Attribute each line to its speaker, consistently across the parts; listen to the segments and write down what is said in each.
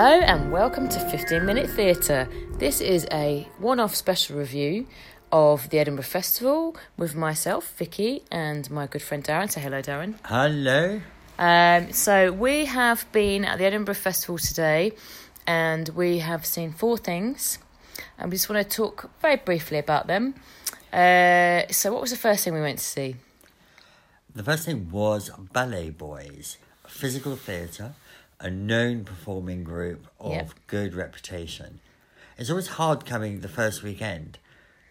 Speaker 1: Hello and welcome to 15 Minute Theatre. This is a one off special review of the Edinburgh Festival with myself, Vicki, and my good friend Daran. Say hello, Daran.
Speaker 2: Hello.
Speaker 1: Um, so, we have been at the Edinburgh Festival today and we have seen four things. And we just want to talk very briefly about them. Uh, so, what was the first thing we went to see?
Speaker 2: The first thing was BalletBoyz, physical theatre, a known performing group of
Speaker 1: Yep.
Speaker 2: good reputation. It's always hard coming the first weekend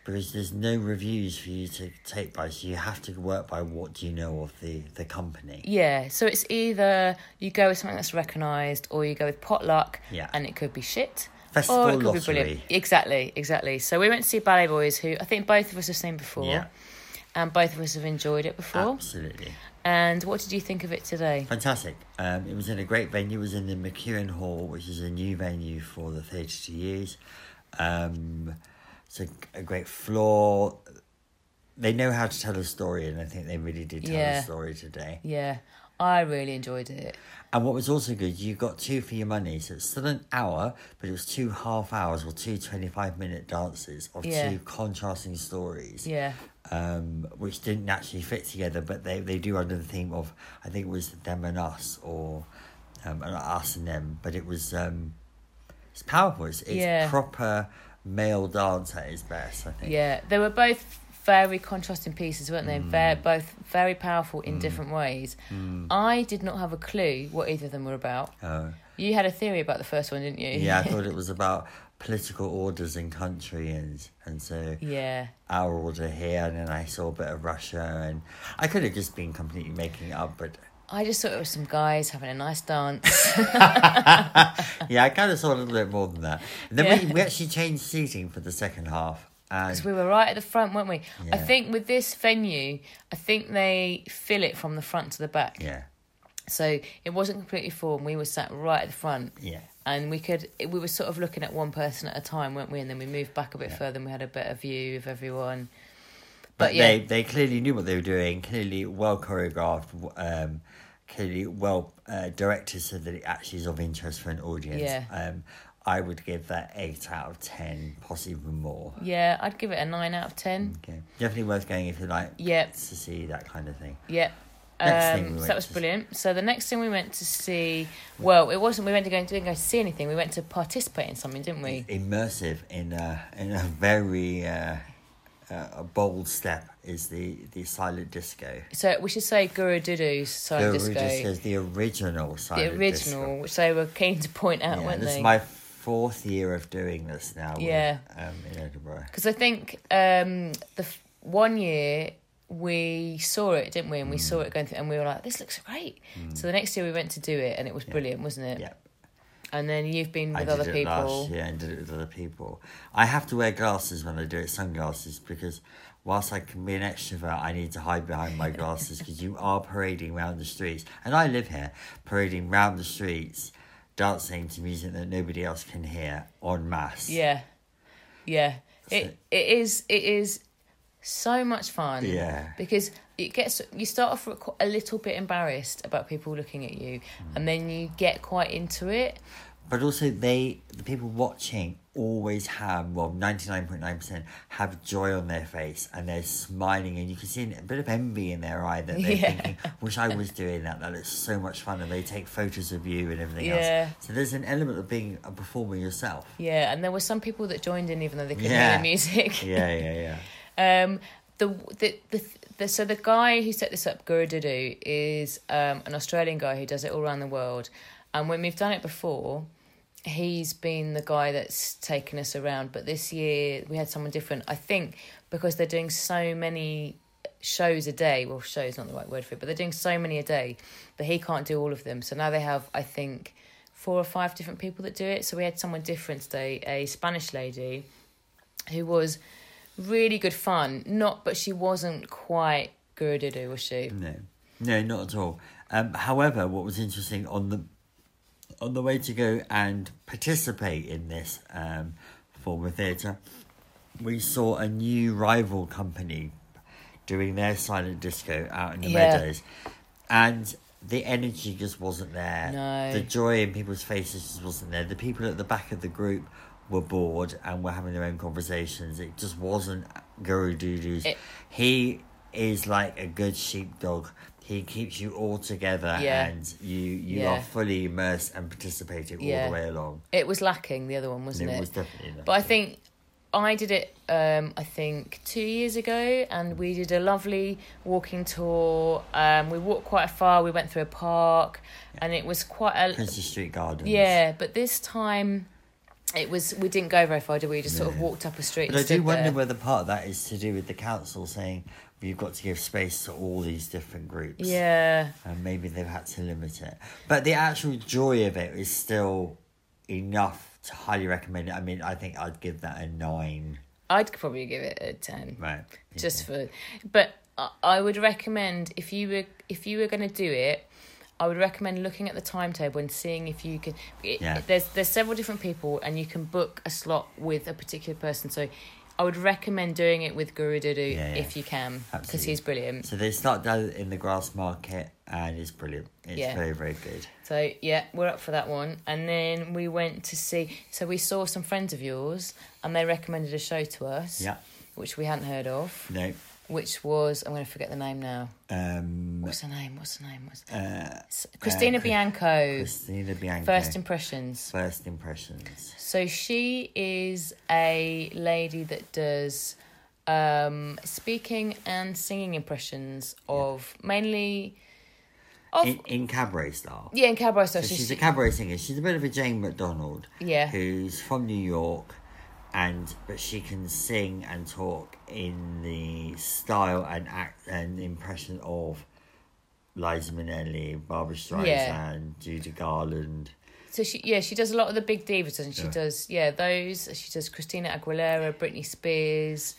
Speaker 2: because there's no reviews for you to take by, so you have to work by what do you know of the, the company.
Speaker 1: Yeah, so it's either you go with something that's recognised or you go with potluck
Speaker 2: Yeah.
Speaker 1: and it could be shit.
Speaker 2: Festival
Speaker 1: or it could be brilliant. Exactly, exactly. So we went to see BalletBoyz, who I think both of us have seen before.
Speaker 2: Yeah.
Speaker 1: And both of us have enjoyed it before.
Speaker 2: Absolutely.
Speaker 1: And what did you think of it today?
Speaker 2: Fantastic. Um, it was in a great venue. It was in the McEwan Hall, which is a new venue for the theatre to use. Um, it's a, a great floor. They know how to tell a story, and I think they really did tell
Speaker 1: Yeah.
Speaker 2: a story today.
Speaker 1: Yeah, I really enjoyed it.
Speaker 2: And what was also good, you got two for your money. So it's still an hour, but it was two half hours or two 25 minute dances of
Speaker 1: Yeah.
Speaker 2: two contrasting stories.
Speaker 1: Yeah,
Speaker 2: um, which didn't actually fit together, but they, they do under the theme of I think it was them and us or um, and us and them, but it was um, it's powerful. It's, it's
Speaker 1: Yeah.
Speaker 2: proper male dance at its best. I think.
Speaker 1: yeah. They were both very contrasting pieces, weren't they?
Speaker 2: Mm.
Speaker 1: Both very powerful in different ways. I did not have a clue what either of them were about.
Speaker 2: Uh,
Speaker 1: You had a theory about the first one, didn't you?
Speaker 2: yeah, I thought it was about political orders in country and and so
Speaker 1: yeah.
Speaker 2: our order here, and then I saw a bit of Russia, and I could have just been completely making it up, but
Speaker 1: I just thought it was some guys having a nice dance.
Speaker 2: yeah, I kind of saw a little bit more than that. And then we, we actually changed seating for the second half.
Speaker 1: Because we were right at the front, weren't we? I think with this venue, I think they fill it from the front to the back.
Speaker 2: yeah,
Speaker 1: So it wasn't completely full, and we were sat right at the front.
Speaker 2: yeah.
Speaker 1: And we could, we were sort of looking at one person at a time, weren't we? And then we moved back a bit
Speaker 2: Yeah.
Speaker 1: further, and we had a better view of everyone.
Speaker 2: But,
Speaker 1: But yeah.
Speaker 2: they, they clearly knew what they were doing, clearly well choreographed, um, clearly well uh, directed so that it actually is of interest for an audience.
Speaker 1: Yeah.
Speaker 2: Um, I would give that 8 out of 10, possibly even more.
Speaker 1: Yeah, I'd give it a nine out of ten.
Speaker 2: Okay. Definitely worth going if you like
Speaker 1: Yep.
Speaker 2: to see that kind of thing.
Speaker 1: Yep. Um,
Speaker 2: we
Speaker 1: so that was brilliant. So the next thing we went to see, well, it wasn't. We went to go didn't go see anything. We went to participate in something, didn't we?
Speaker 2: Immersive in a, in a very uh, uh, a bold step is the, the silent disco.
Speaker 1: So we should say Guru Dudu's silent
Speaker 2: the
Speaker 1: disco,
Speaker 2: is the original
Speaker 1: the
Speaker 2: silent
Speaker 1: original,
Speaker 2: disco.
Speaker 1: which they were keen to point out,
Speaker 2: Yeah,
Speaker 1: weren't
Speaker 2: this
Speaker 1: they?
Speaker 2: is my fourth year of doing this now. with,
Speaker 1: Yeah.
Speaker 2: um, in Edinburgh.
Speaker 1: Because I think um, the f- one year we saw it, didn't we? And we
Speaker 2: Mm.
Speaker 1: saw it going through, and we were like, "This looks great." So the next year we went to do it, and it was brilliant, wasn't it?
Speaker 2: Yeah,
Speaker 1: And then you've been
Speaker 2: I
Speaker 1: with
Speaker 2: did
Speaker 1: other people.
Speaker 2: last year and did it with other people. I have to wear glasses when I do it, sunglasses, because whilst I can be an extrovert, I need to hide behind my glasses because you are parading round the streets, and I live here, parading round the streets, dancing to music that nobody else can hear en masse.
Speaker 1: Yeah, yeah.
Speaker 2: So-
Speaker 1: It it is it is so much fun.
Speaker 2: Yeah.
Speaker 1: Because it gets you start off a little bit embarrassed about people looking at you, and then you get quite into it.
Speaker 2: But also, they the people watching always have well ninety nine point nine percent have joy on their face and they're smiling and you can see a bit of envy in their eye that they're
Speaker 1: Yeah.
Speaker 2: thinking, "Wish I was doing that. That looks so much fun." And they take photos of you and everything
Speaker 1: Yeah.
Speaker 2: else. So there's an element of being a performer yourself.
Speaker 1: Yeah, and there were some people that joined in even though they couldn't
Speaker 2: Yeah.
Speaker 1: hear the music.
Speaker 2: Yeah, yeah, yeah.
Speaker 1: Um, the, the the the so the guy who set this up, Guru Dudu, is um, an Australian guy who does it all around the world. And when we've done it before, he's been the guy that's taken us around. But this year we had someone different. I think because they're doing so many shows a day. Well, shows not the right word for it, but they're doing so many a day that he can't do all of them. So now they have, I think, four or five different people that do it. So we had someone different today, a Spanish lady who was really good fun. Not, but she wasn't quite it, was she?
Speaker 2: No, no, not at all. Um, however, what was interesting on the on the way to go and participate in this um, form of theatre, we saw a new rival company doing their silent disco out in the
Speaker 1: Yeah.
Speaker 2: meadows, and the energy just wasn't there.
Speaker 1: No.
Speaker 2: The joy in people's faces just wasn't there. The people at the back of the group were bored and were having their own conversations. It just wasn't Guru Dudu's.
Speaker 1: It-
Speaker 2: he is like a good sheepdog. He keeps you all together
Speaker 1: Yeah.
Speaker 2: and you you
Speaker 1: Yeah.
Speaker 2: are fully immersed and participating all the way along.
Speaker 1: It was lacking the other one, wasn't
Speaker 2: it,
Speaker 1: it?
Speaker 2: was definitely lacking.
Speaker 1: But I think I did it. Um, I think two years ago, and we did a lovely walking tour. Um, we walked quite far. We went through a park, and it was quite a
Speaker 2: Princes Street Gardens.
Speaker 1: yeah. But this time, it was we didn't go very far. Did we? We just sort of walked up a street.
Speaker 2: But I do wonder
Speaker 1: there.
Speaker 2: whether part of that is to do with the council saying we've got to give space to all these different groups.
Speaker 1: Yeah,
Speaker 2: And maybe they've had to limit it. But the actual joy of it is still enough to highly recommend it. I mean, I think I'd give that a nine.
Speaker 1: I'd probably give it a ten.
Speaker 2: Right.
Speaker 1: just for but I- i would recommend if you were if you were going to do it i would recommend looking at the timetable and seeing if you can it,
Speaker 2: Yeah.
Speaker 1: there's there's several different people and you can book a slot with a particular person so i would recommend doing it with guru dudu
Speaker 2: Yeah, yeah.
Speaker 1: if you can because he's brilliant
Speaker 2: So they start down in the Grassmarket and it's brilliant. It's
Speaker 1: Yeah.
Speaker 2: very, very good.
Speaker 1: so yeah we're up for that one and then we went to see so we saw some friends of yours and they recommended a show to us
Speaker 2: Yeah.
Speaker 1: which we hadn't heard of
Speaker 2: No.
Speaker 1: Which was i'm going to forget the name now
Speaker 2: Um,
Speaker 1: what's her name what's her name what's
Speaker 2: uh,
Speaker 1: Christina
Speaker 2: uh,
Speaker 1: Bianco.
Speaker 2: Christina Bianco.
Speaker 1: First impressions.
Speaker 2: First impressions.
Speaker 1: So she is a lady that does um, speaking and singing impressions of mainly of
Speaker 2: In, in cabaret style.
Speaker 1: yeah in cabaret style.
Speaker 2: So
Speaker 1: So
Speaker 2: she's a cabaret singer. She's a bit of a Jane McDonald.
Speaker 1: Yeah.
Speaker 2: Who's from New York, and but she can sing and talk in the style and act and impression of Liza Minnelli, Barbara Streisand,
Speaker 1: Yeah.
Speaker 2: Judy Garland.
Speaker 1: so she yeah she does a lot of the big divas and she
Speaker 2: Yeah.
Speaker 1: does yeah those she does Christina Aguilera, Britney Spears,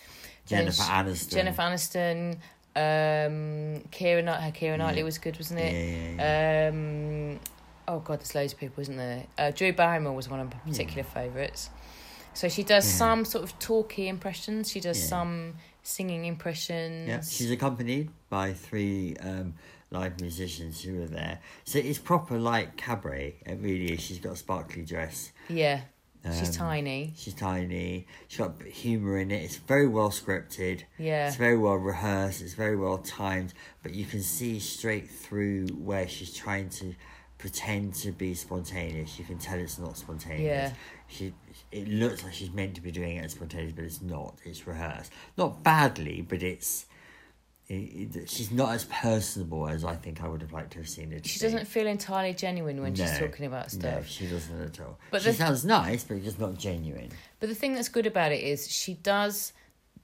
Speaker 2: Jennifer
Speaker 1: she-
Speaker 2: Aniston.
Speaker 1: Jennifer Aniston. Um, Keira Knight, her Keira Knightley
Speaker 2: Yeah.
Speaker 1: was good, wasn't it?
Speaker 2: yeah, yeah.
Speaker 1: Um, oh god, there's loads of people, isn't there? Uh, Drew Barrymore was one of my particular favourites. So she does
Speaker 2: Yeah.
Speaker 1: some sort of talky impressions. She does
Speaker 2: Yeah.
Speaker 1: some singing impressions.
Speaker 2: Yeah, she's accompanied by three um, live musicians who are there. So it's proper like cabaret. It really is. She's got a sparkly dress.
Speaker 1: Yeah, she's
Speaker 2: Um,
Speaker 1: tiny.
Speaker 2: She's tiny. She's got humour in it. It's very well scripted.
Speaker 1: Yeah,
Speaker 2: It's very well rehearsed. It's very well timed. But you can see straight through where she's trying to pretend to be spontaneous. You can tell it's not spontaneous.
Speaker 1: Yeah.
Speaker 2: She, it looks like she's meant to be doing it as spontaneous, but it's not. It's rehearsed. Not badly, but it's. It, it- she's not as personable as I think I would have liked to have seen it.
Speaker 1: she doesn't feel entirely genuine when she's talking about stuff.
Speaker 2: No, she doesn't at all.
Speaker 1: But
Speaker 2: she
Speaker 1: the-
Speaker 2: sounds nice, but just not genuine.
Speaker 1: But the thing that's good about it is she does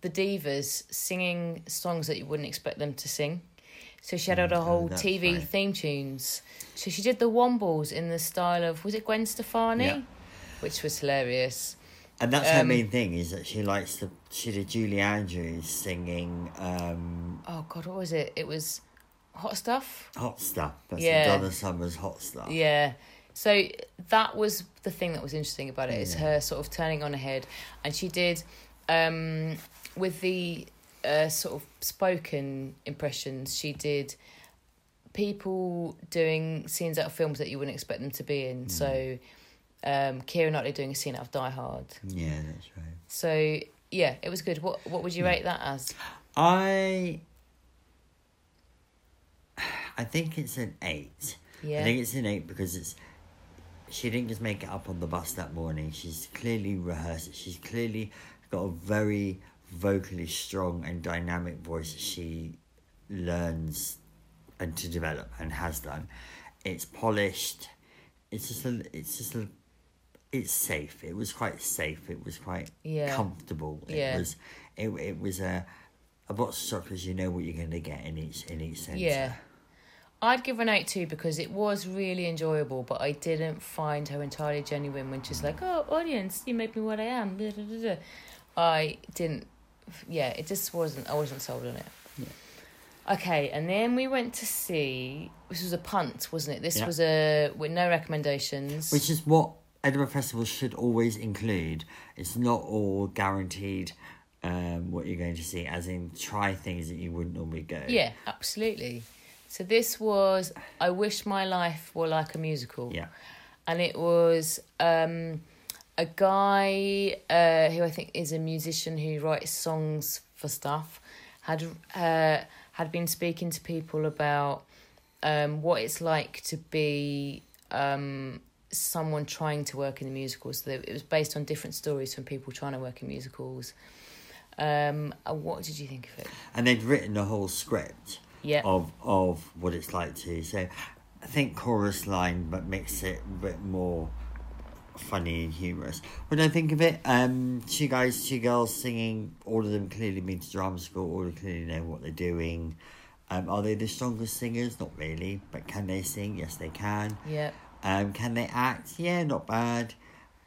Speaker 1: the divas singing songs that you wouldn't expect them to sing. So she had
Speaker 2: Mm,
Speaker 1: a
Speaker 2: oh,
Speaker 1: whole
Speaker 2: that's
Speaker 1: TV
Speaker 2: right.
Speaker 1: theme tunes. So she did the Wombles in the style of was it Gwen Stefani,
Speaker 2: Yeah.
Speaker 1: which was hilarious.
Speaker 2: And that's her
Speaker 1: Um,
Speaker 2: main thing is that she likes to. She did Julie Andrews singing um,
Speaker 1: Oh God, what was it? It was hot stuff.
Speaker 2: hot stuff. That's
Speaker 1: Yeah.
Speaker 2: Donna Summer's hot stuff.
Speaker 1: Yeah. So that was the thing that was interesting about it is
Speaker 2: Yeah.
Speaker 1: her sort of turning on her head, and she did um, with the uh, sort of spoken impressions. She did people doing scenes out of films that you wouldn't expect them to be in. So um, Keira Knightley doing a scene out of Die Hard.
Speaker 2: Yeah, that's right.
Speaker 1: So yeah, it was good. What what would you rate that as?
Speaker 2: I. I think it's an eight.
Speaker 1: Yeah.
Speaker 2: I think it's an eight because it's. She didn't just make it up on the bus that morning. She's clearly rehearsed. She's clearly got a very vocally strong and dynamic voice that she learns and to develop and has done. It's polished. It's just a. It's just a. It's safe. It was quite safe. It was quite
Speaker 1: Yeah.
Speaker 2: comfortable. It
Speaker 1: Yeah.
Speaker 2: was. It it was a. A box of chocolates. You know what you're going to get in each in each centre.
Speaker 1: Yeah. I'd give an eight too because it was really enjoyable, but I didn't find her entirely genuine when she's like, "Oh, audience, you made me what I am." I didn't. Yeah, it just wasn't. I wasn't sold on it. Okay, and then we went to see. This was a punt, wasn't it? This
Speaker 2: Yeah.
Speaker 1: was a with no recommendations.
Speaker 2: Which is what Edinburgh Festival should always include. It's not all guaranteed um, what you're going to see, as in try things that you wouldn't normally go.
Speaker 1: Yeah, absolutely. So this was I Wish My Life Were Like a Musical.
Speaker 2: Yeah.
Speaker 1: And it was um, a guy uh, who I think is a musician who writes songs for stuff had uh, had been speaking to people about um, what it's like to be um, someone trying to work in the musicals. So it was based on different stories from people trying to work in musicals. Um, uh, what did you think of it?
Speaker 2: And they'd written a whole script
Speaker 1: Yeah.
Speaker 2: of of what it's like to. So I think chorus line, but mix it a bit more funny and humorous. When I think of it, um, two guys, two girls singing. All of them clearly been to drama school. All of them clearly know what they're doing. Um, are they the strongest singers? Not really, but can they sing? Yes, they can.
Speaker 1: Yeah.
Speaker 2: Um, can they act? Yeah, not bad.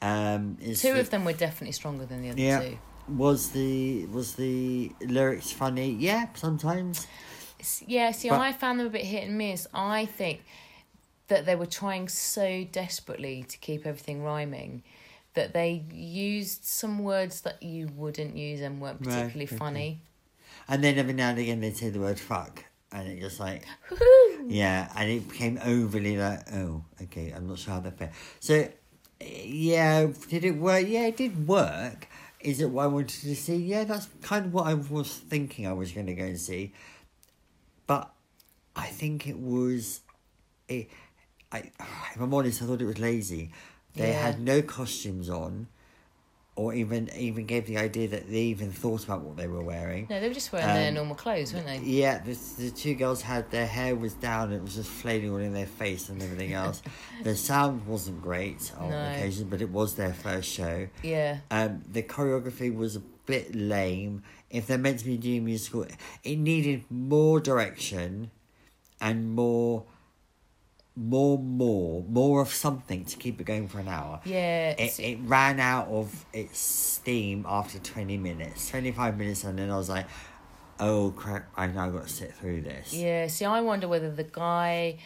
Speaker 2: Um, is
Speaker 1: Two
Speaker 2: the-
Speaker 1: of them were definitely stronger than the other
Speaker 2: Yeah.
Speaker 1: two.
Speaker 2: Was the was the lyrics funny? Yeah, sometimes.
Speaker 1: Yeah, see,
Speaker 2: But-
Speaker 1: I found them a bit hit and miss. I think that they were trying so desperately to keep everything rhyming that they used some words that you wouldn't use and weren't
Speaker 2: Right,
Speaker 1: particularly
Speaker 2: okay.
Speaker 1: funny.
Speaker 2: And then every now and again they'd say the word fuck, and it just like yeah, and it became overly like oh okay, I'm not sure how that felt. So yeah, did it work? Yeah, it did work. Is it what I wanted to see? Yeah, that's kind of what I was thinking I was going to go and see. But I think it was, it, I, if I'm honest, I thought it was lazy. They
Speaker 1: Yeah.
Speaker 2: had no costumes on, or even even gave the idea that they even thought about what they were wearing.
Speaker 1: No, they were just wearing their
Speaker 2: Um,
Speaker 1: normal clothes, weren't they?
Speaker 2: Yeah, the, the two girls had their hair was down, it was just flailing all in their face and everything else. the sound wasn't great on
Speaker 1: No.
Speaker 2: occasion, but it was their first show.
Speaker 1: Yeah.
Speaker 2: Um, the choreography was a bit lame. If they're meant to be doing musical, it needed more direction and more, more, more, more of something to keep it going for an hour.
Speaker 1: Yeah.
Speaker 2: It, it ran out of its steam after 20 minutes, 25 minutes, and then I was like, oh crap, I now got to sit through this.
Speaker 1: Yeah, see, I wonder whether the guy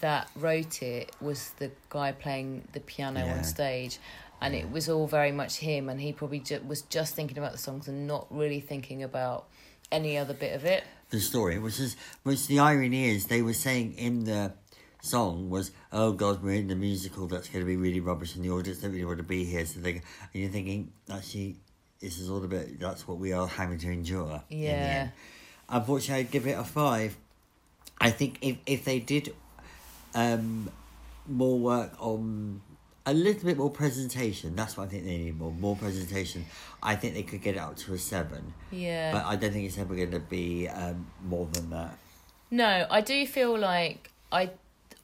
Speaker 1: that wrote it was the guy playing the piano
Speaker 2: Yeah.
Speaker 1: on stage, and it was all very much him, and he probably ju- was just thinking about the songs and not really thinking about any other bit of it.
Speaker 2: The story, which is, which the irony is, they were saying in the song was, oh god, we're in the musical that's going to be really rubbish and the audience don't really want to be here. So they, and you're thinking, actually, this is all a bit, that's what we are having to endure. in
Speaker 1: Yeah.
Speaker 2: end. Unfortunately, I'd give it a five. I think if, if they did um, more work on a little bit more presentation, that's what I think they need more. More presentation. I think they could get it up to a seven.
Speaker 1: Yeah.
Speaker 2: But I don't think it's ever going to be um, more than that.
Speaker 1: no, I do feel like I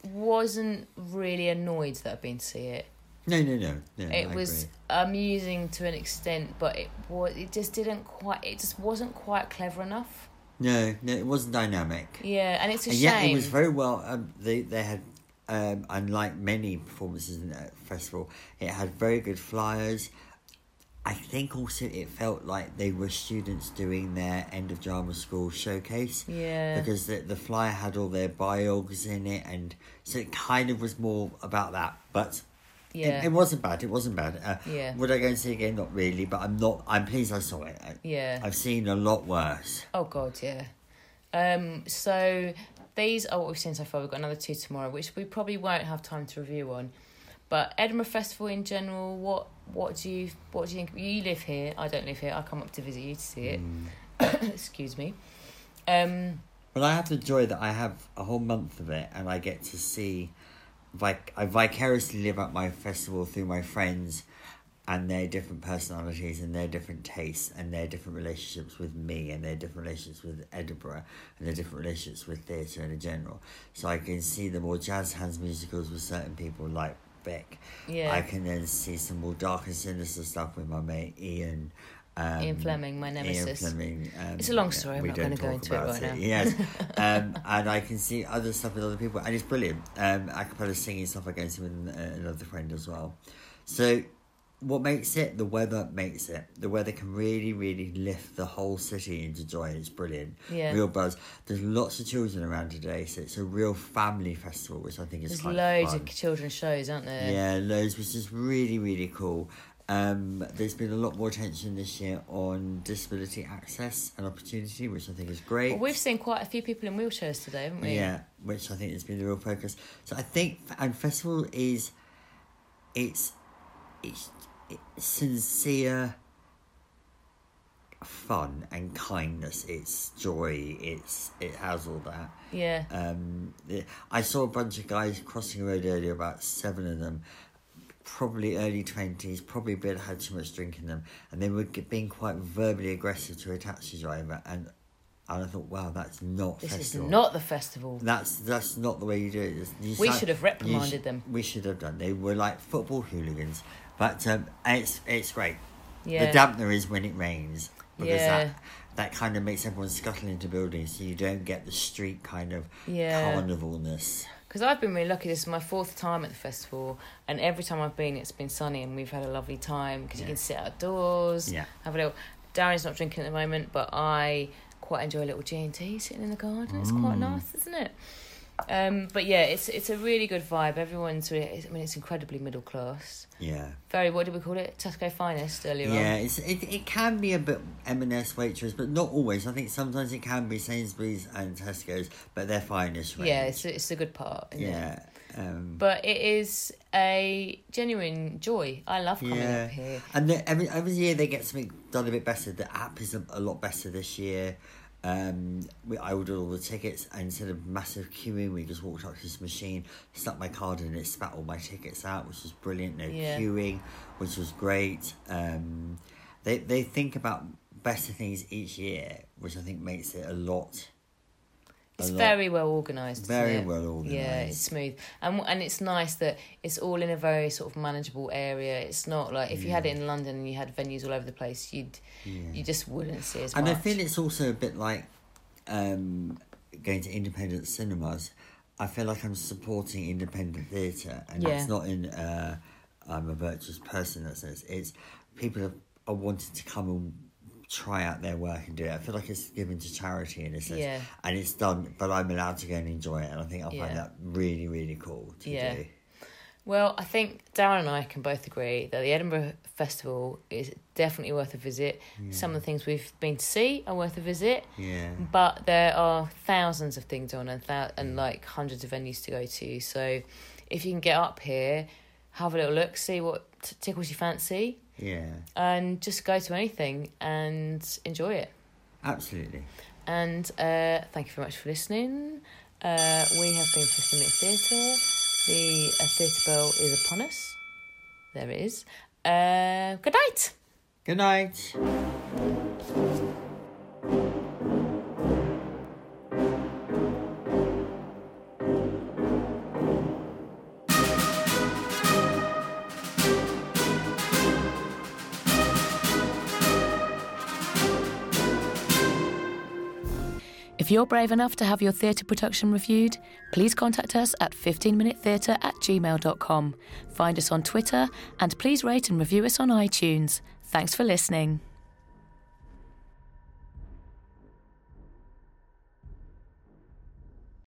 Speaker 1: wasn't really annoyed that I'd been to see it.
Speaker 2: No, no, no. no
Speaker 1: It
Speaker 2: I
Speaker 1: was
Speaker 2: agree.
Speaker 1: amusing to an extent, but it was it just didn't quite. It just wasn't quite clever enough.
Speaker 2: No, no, it wasn't dynamic.
Speaker 1: Yeah, and it's a
Speaker 2: and
Speaker 1: shame.
Speaker 2: yet it was very well. Um, they they had, um, unlike many performances in that festival, it had very good flyers. I think also it felt like they were students doing their end of drama school showcase.
Speaker 1: Yeah.
Speaker 2: Because the the flyer had all their biogs in it, and so it kind of was more about that. But
Speaker 1: yeah.
Speaker 2: it, it wasn't bad. It wasn't bad. Uh,
Speaker 1: Yeah.
Speaker 2: Would I go and see it again? Not really. But I'm not. I'm pleased I saw it. I,
Speaker 1: Yeah.
Speaker 2: I've seen a lot worse.
Speaker 1: Oh god, yeah. Um, so these are what we've seen so far. We've got another two tomorrow, which we probably won't have time to review on. But Edinburgh Festival in general, what what do you what do you think? You live here. I don't live here. I come up to visit you to see it.
Speaker 2: Mm.
Speaker 1: Excuse me. Um,
Speaker 2: But I have the joy that I have a whole month of it, and I get to see, vic- I vicariously live up my festival through my friends, and their different personalities and their different tastes and their different relationships with me and their different relationships with Edinburgh and their different relationships with theatre in general. So I can see the more jazz hands musicals with certain people like Beck.
Speaker 1: yeah.
Speaker 2: I can then see some more dark and sinister stuff with my mate Ian. Um,
Speaker 1: Ian Fleming, my nemesis.
Speaker 2: Ian Fleming. Um,
Speaker 1: It's a long story, I'm not
Speaker 2: don't
Speaker 1: gonna go
Speaker 2: talk
Speaker 1: into it right now.
Speaker 2: Yes, um, and I can see other stuff with other people, and it's brilliant. Um, a cappella singing stuff go to with uh, another friend as well. So, what makes it? The weather makes it. The weather can really, really lift the whole city into joy. It's brilliant.
Speaker 1: Yeah.
Speaker 2: Real buzz. There's lots of children around today, so it's a real family festival, which I think is
Speaker 1: There's loads
Speaker 2: fun.
Speaker 1: of children's shows, aren't there?
Speaker 2: Yeah, loads, which is really, really cool. Um, there's been a lot more attention this year on disability access and opportunity, which I think is great.
Speaker 1: Well, we've seen quite a few people in wheelchairs today, haven't we?
Speaker 2: Yeah, which I think has been the real focus. So I think, and festival is, it's, it's sincere fun and kindness. It's joy. It's it has all that.
Speaker 1: Yeah.
Speaker 2: Um, I saw a bunch of guys crossing the road earlier, about seven of them, probably early twenties, probably a bit had too much drink in them, and they were being quite verbally aggressive to a taxi driver, and and I thought, wow, that's not
Speaker 1: This
Speaker 2: festival.
Speaker 1: is not the festival.
Speaker 2: That's that's not the way you do it. You
Speaker 1: We
Speaker 2: sound-
Speaker 1: should have reprimanded
Speaker 2: sh-
Speaker 1: them.
Speaker 2: We should have done. They were like football hooligans, but um, it's it's great.
Speaker 1: Yeah.
Speaker 2: The dampener is when it rains because
Speaker 1: Yeah.
Speaker 2: that that kind of makes everyone scuttle into buildings, so you don't get the street kind of
Speaker 1: Yeah.
Speaker 2: carnivalness.
Speaker 1: Because I've been really lucky. This is my fourth time at the festival, and every time I've been, it's been sunny, and we've had a lovely time because you can sit outdoors,
Speaker 2: Yeah.
Speaker 1: have a little. Daran's not drinking at the moment, but I quite enjoy a little G and T sitting in the garden. It's quite
Speaker 2: Mm.
Speaker 1: nice, isn't it? Um, but yeah, it's it's a really good vibe. Everyone's really, I mean, it's incredibly middle class.
Speaker 2: Yeah.
Speaker 1: Very, what did we call it? Tesco finest earlier on.
Speaker 2: Yeah, it's, it, it can be a bit M&S Waitrose, but not always. I think sometimes it can be Sainsbury's and Tesco's, but they're finest range.
Speaker 1: Yeah, it's it's a good part. isn't it?
Speaker 2: Um,
Speaker 1: But it is a genuine joy. I love coming
Speaker 2: Yeah.
Speaker 1: up here.
Speaker 2: And the, every every year they get something done a bit better. The app is a, a lot better this year. Um, we, I ordered all the tickets, and instead of massive queuing, we just walked up to this machine, stuck my card in, it spat all my tickets out, which was brilliant. No
Speaker 1: Yeah.
Speaker 2: queuing, which was great. Um, they they think about better things each year, which I think makes it a lot.
Speaker 1: It's very well organised.
Speaker 2: Very well
Speaker 1: Yeah, it's smooth, and and it's nice that it's all in a very sort of manageable area. It's not like if you had it in London and you had venues all over the place, you'd you just wouldn't see as
Speaker 2: And
Speaker 1: much.
Speaker 2: I feel it's also a bit like um, going to independent cinemas. I feel like I'm supporting independent theatre, and
Speaker 1: Yeah.
Speaker 2: it's not in. Uh, I'm a virtuous person that says it's people are, are wanting to come and try out their work and do it. I feel like it's given to charity in a sense,
Speaker 1: Yeah.
Speaker 2: and it's done. But I'm allowed to go and enjoy it, and I think I'll
Speaker 1: Yeah.
Speaker 2: find that really, really cool to
Speaker 1: Yeah.
Speaker 2: do.
Speaker 1: Well, I think Daran and I can both agree that the Edinburgh Festival is definitely worth a visit. Some of the things we've been to see are worth a visit.
Speaker 2: Yeah.
Speaker 1: but there are thousands of things on and thou- and mm. like hundreds of venues to go to. So if you can get up here, have a little look, see what t- tickles your fancy,
Speaker 2: Yeah.
Speaker 1: and just go to anything and enjoy it.
Speaker 2: Absolutely.
Speaker 1: And uh, thank you very much for listening. Uh, we have been 15 Minute Theatre. The uh, theatre bell is upon us. There it is. Uh, good night.
Speaker 2: Good night.
Speaker 1: If you're brave enough to have your theatre production reviewed, please contact us at 15minutetheatre at gmail.com. Find us on Twitter and please rate and review us on iTunes. Thanks for listening.